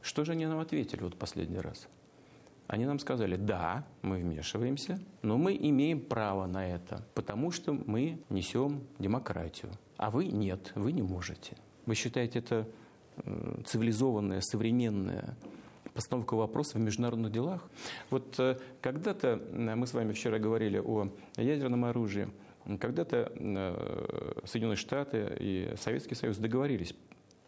Что же они нам ответили вот последний раз? Они нам сказали, да, мы вмешиваемся, но мы имеем право на это, потому что мы несем демократию. А вы нет, вы не можете. Вы считаете это цивилизованная, современная постановка вопроса в международных делах? Вот э, когда-то, э, мы с вами вчера говорили о ядерном оружии, когда-то э, Соединенные Штаты и Советский Союз договорились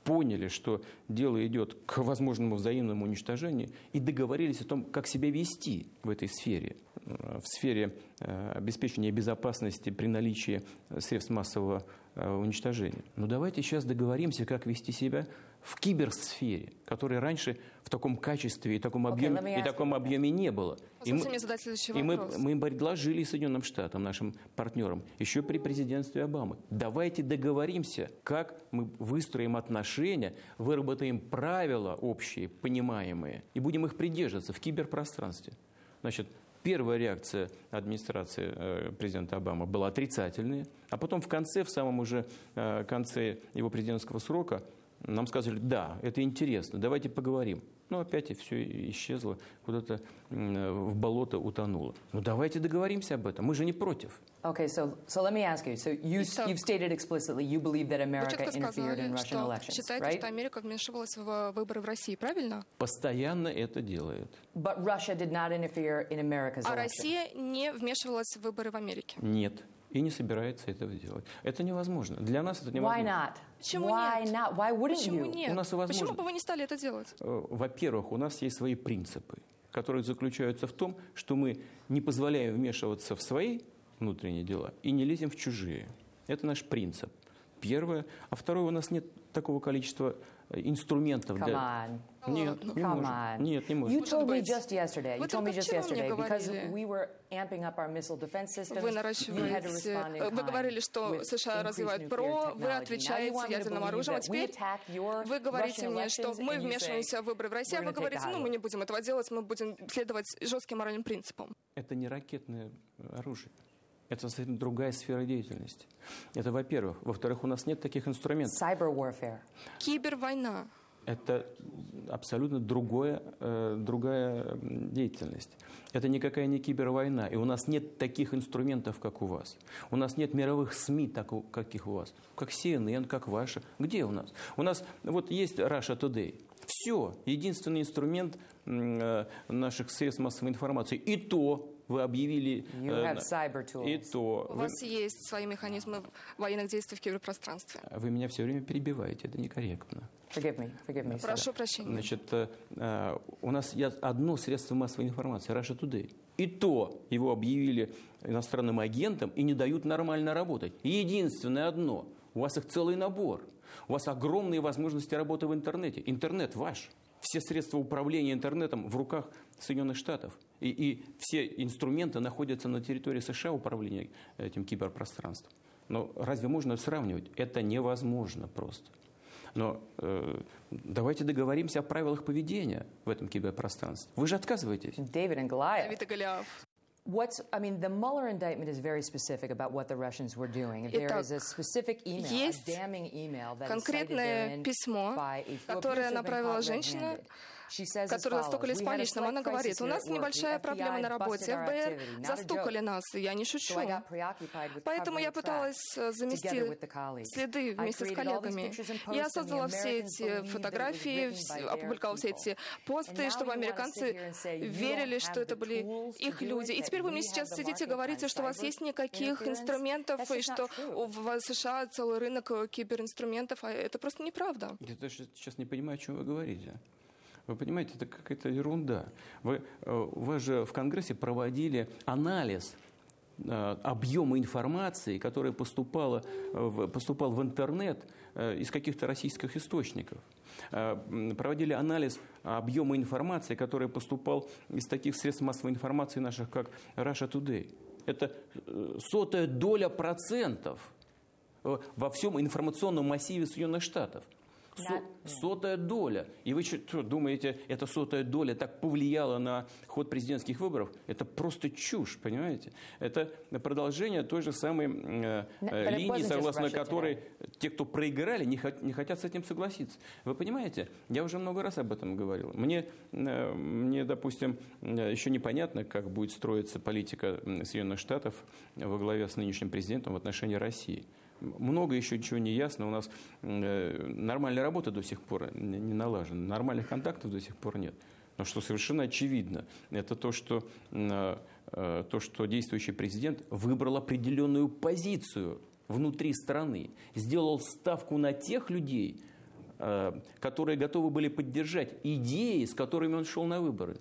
поняли, что дело идет к возможному взаимному уничтожению и договорились о том, как себя вести в этой сфере, в сфере э, обеспечения безопасности при наличии средств массового э, уничтожения. Но давайте сейчас договоримся, как вести себя в киберсфере, которой раньше в таком качестве и таком объеме, okay, и таком объеме не было. И мы, и мы, мы предложили Соединенным Штатам, нашим партнерам, еще при президентстве Обамы, давайте договоримся, как мы выстроим отношения, выработаем правила общие, понимаемые, и будем их придерживаться в киберпространстве. Значит, Первая реакция администрации э, президента Обамы была отрицательная, а потом в конце, в самом уже э, конце его президентского срока, нам сказали, да, это интересно, давайте поговорим. Но опять и все исчезло, куда-то в болото утонуло. Ну давайте договоримся об этом, мы же не против. Okay, so, so let me ask you. So you, you've stated explicitly you believe that America interfered in Russian elections, считаете, right? что Америка вмешивалась в выборы в России, правильно? Постоянно это делает. But Russia did not interfere in America's а Россия не вмешивалась в выборы в Америке? Нет и не собирается этого делать. Это невозможно. Для нас это невозможно. Why not? Почему Why нет? Not? Why wouldn't Почему you? нет? У нас возможно... Почему бы вы не стали это делать? Э, во-первых, у нас есть свои принципы, которые заключаются в том, что мы не позволяем вмешиваться в свои внутренние дела и не лезем в чужие. Это наш принцип. Первое. А второе, у нас нет такого количества инструментов Come для... On. Нет, не Come может. on. Нет, не может. You told me just yesterday. You Вы told me just yesterday because we were amping up our missile defense systems. Вы наращиваете... Вы говорили, что США развивают ПРО, вы отвечаете ядерным оружием, а теперь вы говорите мне, что мы вмешиваемся в выборы в России, а вы говорите, ну мы не будем этого делать, мы будем следовать жестким моральным принципам. Это не ракетное оружие. Это совсем другая сфера деятельности. Это, во-первых. Во-вторых, у нас нет таких инструментов. Cyber warfare. Кибервойна. Это абсолютно другое, э, другая деятельность. Это никакая не кибервойна. И у нас нет таких инструментов, как у вас. У нас нет мировых СМИ, так, каких у вас. Как CNN, как ваша. Где у нас? У нас вот есть Russia Today. Все. Единственный инструмент э, наших средств массовой информации. И то вы объявили... Tools. И то... У вы, вас есть свои механизмы военных действий в киберпространстве. вы меня все время перебиваете. Это некорректно. Forgive me, forgive me. Прошу прощения. Значит, э, у нас есть одно средство массовой информации, Russia Today. И то его объявили иностранным агентом и не дают нормально работать. Единственное одно. У вас их целый набор. У вас огромные возможности работы в интернете. Интернет ваш. Все средства управления интернетом в руках Соединенных Штатов. И, и все инструменты находятся на территории США управления этим киберпространством. Но разве можно сравнивать? Это невозможно просто. Но э, давайте договоримся о правилах поведения в этом киберпространстве. Вы же отказываетесь. David и Голиаф. What's, I mean, the Mueller indictment is very specific about what the Russians were doing. If there is a specific email, a damning email that is cited therein by a которое направила женщина, которые застукались по личному. Она говорит, у нас небольшая проблема на работе, ФБР застукали нас, и я не шучу. Поэтому я пыталась э, замести следы вместе с коллегами. Я создала все эти фотографии, опубликовала все эти посты, чтобы американцы верили, что это были их люди. И теперь вы мне сейчас сидите и говорите, что у вас есть никаких инструментов, и что в США целый рынок киберинструментов, а это просто неправда. Я даже сейчас не понимаю, о чем вы говорите. Вы понимаете, это какая-то ерунда. Вы, э, вы же в Конгрессе проводили анализ э, объема информации, которая поступала поступал в интернет э, из каких-то российских источников. Проводили анализ объема информации, который поступал из таких средств массовой информации наших, как Russia Today. Это сотая доля процентов во всем информационном массиве Соединенных Штатов – Со, сотая доля. И вы что, думаете, эта сотая доля так повлияла на ход президентских выборов? Это просто чушь, понимаете? Это продолжение той же самой э, э линии, согласно которой те, кто проиграли, не, хот, не хотят с этим согласиться. Вы понимаете? Я уже много раз об этом говорил. Мне, э, мне допустим, э, еще непонятно, как будет строиться политика Соединенных Штатов во главе с нынешним президентом в отношении России много еще ничего не ясно. У нас э, нормальная работа до сих пор не налажена, нормальных контактов до сих пор нет. Но что совершенно очевидно, это то, что, э, э, то, что действующий президент выбрал определенную позицию внутри страны, сделал ставку на тех людей, которые готовы были поддержать идеи, с которыми он шел на выборы.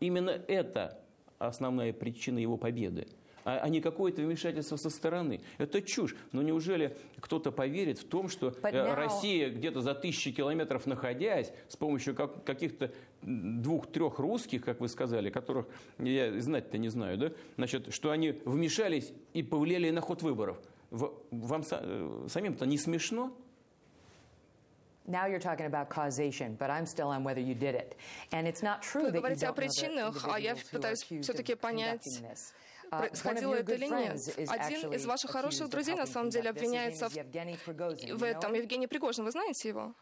Именно это основная причина его победы а, а не какое-то вмешательство со стороны. Это чушь. Но неужели кто-то поверит в том, что now... Э, Россия где-то за тысячи километров находясь, с помощью как, каких-то двух-трех русских, как вы сказали, которых я знать-то не знаю, да, значит, что они вмешались и повлияли на ход выборов. Вам э, самим-то не смешно? Now you're talking about causation, but I'm still on whether you did it. And it's not true Вы говорите о причинах, а я пытаюсь все-таки понять, происходило это или нет. Один из ваших хороших друзей на самом деле обвиняется в, в этом. Евгений Пригожин, вы знаете его?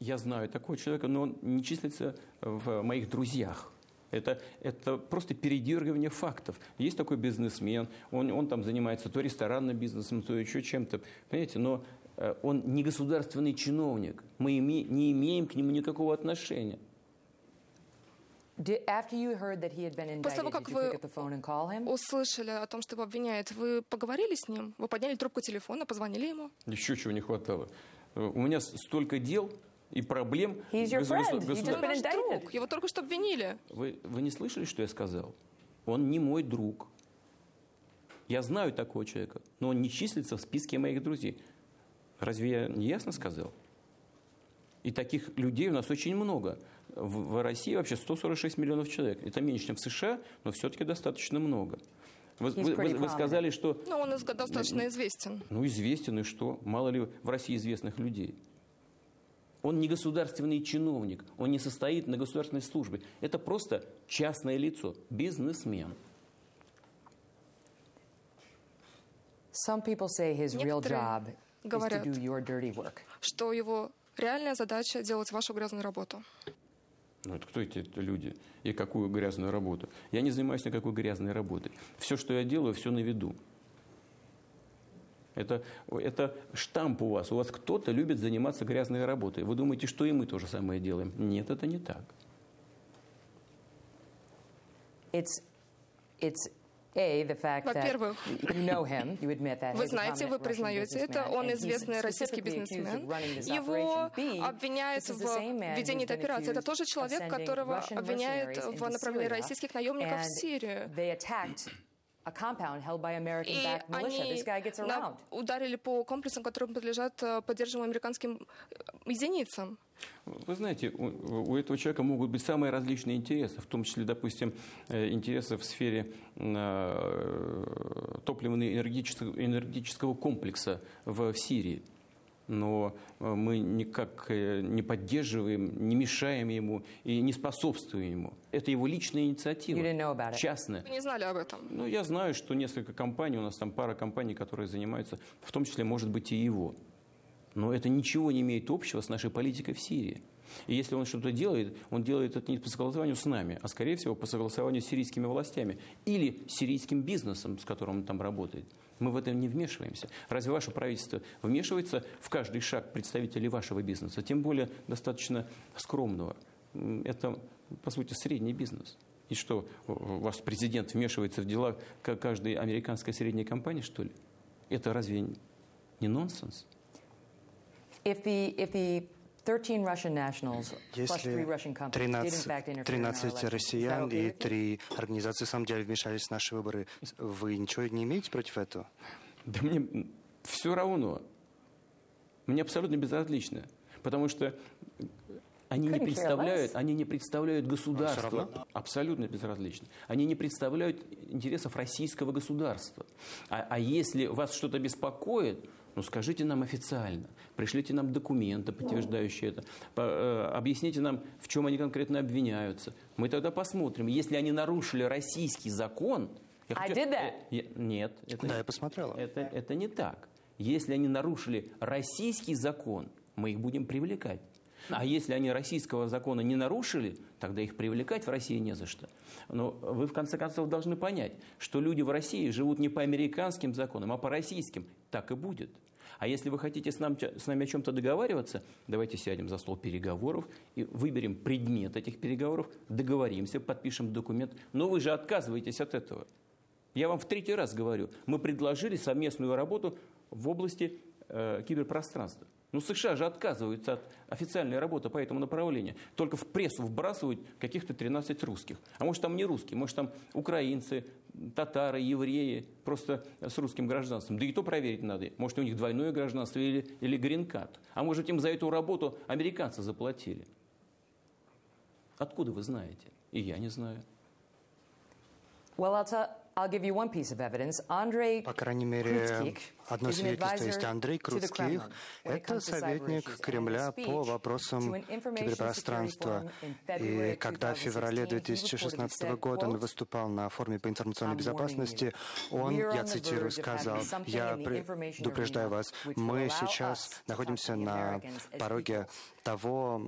Я знаю такого человека, но он не числится в моих друзьях. Это, это просто передергивание фактов. Есть такой бизнесмен, он, он там занимается то ресторанным бизнесом, то еще чем-то. Понимаете, но э, он не государственный чиновник. Мы име, не имеем к нему никакого отношения. После того, как вы услышали о том, что его обвиняют, вы поговорили с ним? Вы подняли трубку телефона, позвонили ему? Еще чего не хватало. У меня столько дел и проблем. He's your friend. Государ... He's друг. Его только что обвинили. Вы, вы не слышали, что я сказал? Он не мой друг. Я знаю такого человека, но он не числится в списке моих друзей. Разве я не ясно сказал? И таких людей у нас очень много. В, в России вообще 146 миллионов человек. Это меньше, чем в США, но все-таки достаточно много. Вы, вы, вы сказали, что... Ну, он достаточно известен. Ну, известен, и что? Мало ли в России известных людей. Он не государственный чиновник, он не состоит на государственной службе. Это просто частное лицо, бизнесмен. Some people say his real job говорят, is to do your dirty work. что его реальная задача делать вашу грязную работу. Ну, это кто эти люди и какую грязную работу? Я не занимаюсь никакой грязной работой. Все, что я делаю, все на виду. Это, это штамп у вас. У вас кто-то любит заниматься грязной работой. Вы думаете, что и мы то же самое делаем? Нет, это не так. It's, it's во-первых, вы знаете, вы признаете это, он известный российский бизнесмен. Его обвиняют в ведении этой операции. Это тоже человек, которого обвиняют в направлении российских наемников в Сирию. И они ударили по комплексам, которые подлежат э, поддерживаемым американским э, единицам. Вы знаете, у, у этого человека могут быть самые различные интересы, в том числе, допустим, э, интересы в сфере топливно-энергетического энергетического комплекса в Сирии но мы никак не поддерживаем, не мешаем ему и не способствуем ему. Это его личная инициатива, частная. Вы не знали об этом? Ну, я знаю, что несколько компаний, у нас там пара компаний, которые занимаются, в том числе, может быть, и его. Но это ничего не имеет общего с нашей политикой в Сирии. И если он что-то делает, он делает это не по согласованию с нами, а, скорее всего, по согласованию с сирийскими властями или сирийским бизнесом, с которым он там работает. Мы в это не вмешиваемся. Разве ваше правительство вмешивается в каждый шаг представителей вашего бизнеса, тем более достаточно скромного? Это, по сути, средний бизнес. И что, ваш президент вмешивается в дела каждой американской средней компании, что ли? Это разве не нонсенс? If the, if the если 13, 13 россиян и три организации, в самом деле, вмешались в наши выборы, вы ничего не имеете против этого? Да мне все равно. Мне абсолютно безразлично. Потому что они не представляют, они не представляют государство. Абсолютно безразлично. Они не представляют интересов российского государства. А, а если вас что-то беспокоит, ну скажите нам официально, пришлите нам документы, подтверждающие это, э, объясните нам, в чем они конкретно обвиняются. Мы тогда посмотрим. Если они нарушили российский закон... Я хочу... I did that. Я... Нет. Это, да, я посмотрела. Это, это не так. Если они нарушили российский закон, мы их будем привлекать. А если они российского закона не нарушили, тогда их привлекать в России не за что. Но вы, в конце концов, должны понять, что люди в России живут не по американским законам, а по российским. Так и будет. А если вы хотите с нами, с нами о чем-то договариваться, давайте сядем за стол переговоров и выберем предмет этих переговоров, договоримся, подпишем документ. Но вы же отказываетесь от этого. Я вам в третий раз говорю, мы предложили совместную работу в области э, киберпространства. Ну, США же отказываются от официальной работы по этому направлению. Только в прессу вбрасывают каких-то 13 русских. А может, там не русские, может, там украинцы, татары, евреи, просто с русским гражданством. Да и то проверить надо. Может, у них двойное гражданство или, или грин-карт. А может, им за эту работу американцы заплатили. Откуда вы знаете? И я не знаю. Well, I'll, I'll give you one piece of evidence. Andrei По крайней мере, Одно свидетельство есть Андрей Крутских. Это советник Кремля по вопросам киберпространства. И когда в феврале 2016 года он выступал на форуме по информационной безопасности, он, я цитирую, сказал, «Я предупреждаю вас, мы сейчас находимся на пороге того,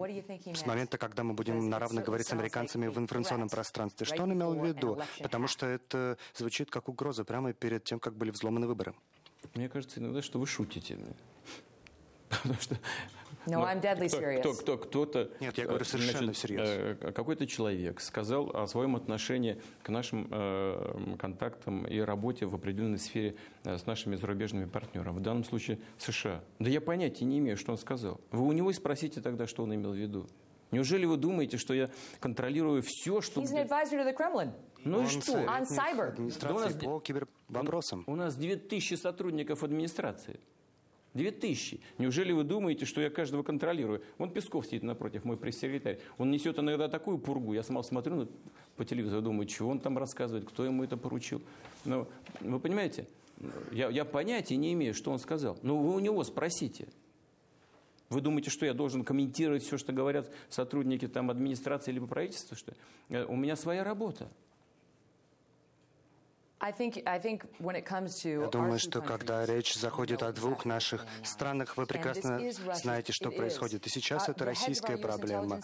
с момента, когда мы будем на равных говорить с американцами в информационном пространстве. Что он имел в виду? Потому что это звучит как угроза прямо перед тем, как были взломаны выборы. Мне кажется иногда, что вы шутите. Потому что No, I'm deadly serious. Кто, кто, кто-то, Нет, я говорю совершенно значит, всерьез. Э, какой-то человек сказал о своем отношении к нашим э, контактам и работе в определенной сфере э, с нашими зарубежными партнерами, в данном случае США. Да я понятия не имею, что он сказал. Вы у него спросите тогда, что он имел в виду. Неужели вы думаете, что я контролирую все, что... He's an advisor to the Kremlin. Ну и что? On cyber. Да у нас, по кибервопросам. У нас 2000 сотрудников администрации. 2000. Неужели вы думаете, что я каждого контролирую? Вон Песков сидит напротив, мой пресс-секретарь. Он несет иногда такую пургу. Я сама смотрю по телевизору, думаю, чего он там рассказывает, кто ему это поручил. Но вы понимаете, я, я понятия не имею, что он сказал. Но вы у него спросите. Вы думаете, что я должен комментировать все, что говорят сотрудники там, администрации либо правительства? Что? Э, у меня своя работа. Я думаю, что когда речь заходит о двух наших странах, вы прекрасно знаете, что происходит. И сейчас uh, это российская проблема.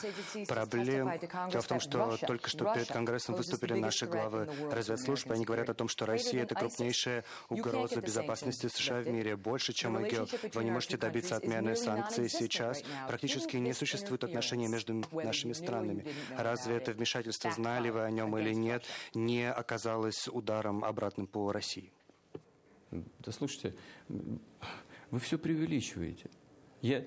Проблема в том, что только что перед Конгрессом выступили наши главы разведслужб, и они говорят о том, что Россия — это крупнейшая угроза безопасности США в мире, больше, чем ИГИЛ. Вы не можете добиться отмены санкций сейчас. Практически не существует отношений между нашими странами. Разве это вмешательство, знали вы о нем или нет, не оказалось ударом обратным по России. Да слушайте, вы все преувеличиваете. Я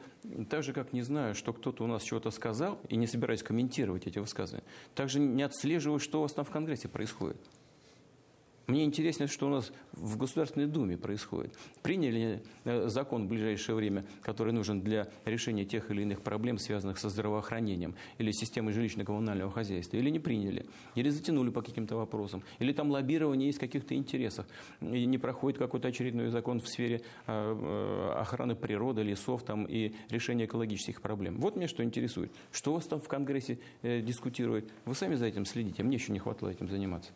так же, как не знаю, что кто-то у нас чего-то сказал, и не собираюсь комментировать эти высказывания, также не отслеживаю, что у вас там в Конгрессе происходит. Мне интересно, что у нас в Государственной Думе происходит. Приняли э, закон в ближайшее время, который нужен для решения тех или иных проблем, связанных со здравоохранением или системой жилищно-коммунального хозяйства, или не приняли, или затянули по каким-то вопросам, или там лоббирование в каких-то интересах, и не проходит какой-то очередной закон в сфере э, э, охраны природы, лесов там, и решения экологических проблем. Вот меня что интересует. Что у вас там в Конгрессе дискутирует? Вы сами за этим следите, мне еще не хватало этим заниматься.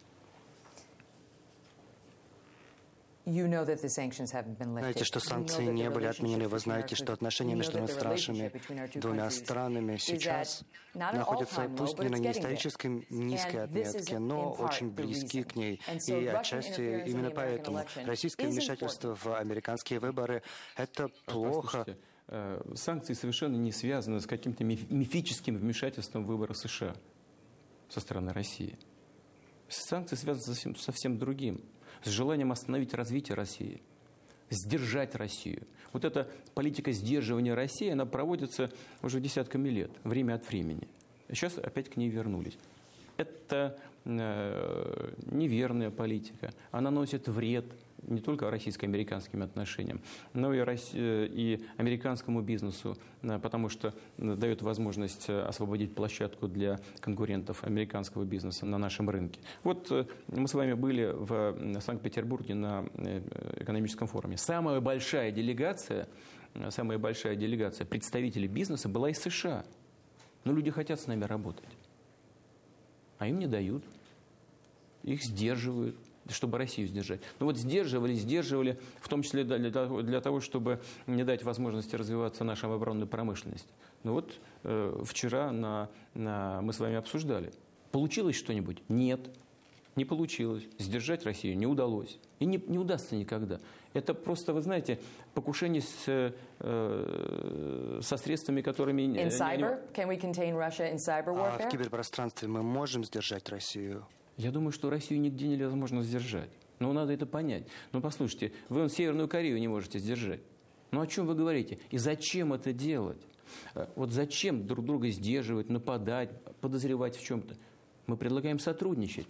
Знаете, что санкции не были отменены. Вы знаете, что отношения между нашими двумя странами сейчас находятся пусть не на исторической низкой отметке, но очень близки к ней. И отчасти именно поэтому российское вмешательство в американские выборы – это плохо. Э, санкции совершенно не связаны с каким-то мифическим вмешательством в выборы США со стороны России. Санкции связаны совсем, совсем другим с желанием остановить развитие России, сдержать Россию. Вот эта политика сдерживания России, она проводится уже десятками лет, время от времени. Сейчас опять к ней вернулись. Это э, неверная политика. Она носит вред не только российско-американским отношениям, но и, э, и американскому бизнесу, э, потому что э, дает возможность освободить площадку для конкурентов американского бизнеса на нашем рынке. Вот мы с вами были в Санкт-Петербурге на экономическом форуме. Самая большая делегация, самая большая делегация представителей бизнеса была из США. Но люди хотят с нами работать. А им не дают. Их сдерживают чтобы Россию сдержать. Ну вот сдерживали, сдерживали, в том числе для, того, для того, чтобы не дать возможности развиваться нашей оборонной промышленности. Ну вот э, вчера на, на, мы с вами обсуждали. Получилось что-нибудь? Нет. Не получилось. Сдержать Россию не удалось. И не, не удастся никогда. Это просто, вы знаете, покушение с, э, со средствами, которыми... In cyber? Can we contain Russia in cyber warfare? А в киберпространстве мы можем сдержать Россию? Я думаю, что Россию нигде невозможно сдержать. Но надо это понять. Но послушайте, вы вон Северную Корею не можете сдержать. Ну о чем вы говорите? И зачем это делать? Э, вот зачем друг друга сдерживать, нападать, подозревать в чем-то? Мы предлагаем сотрудничать.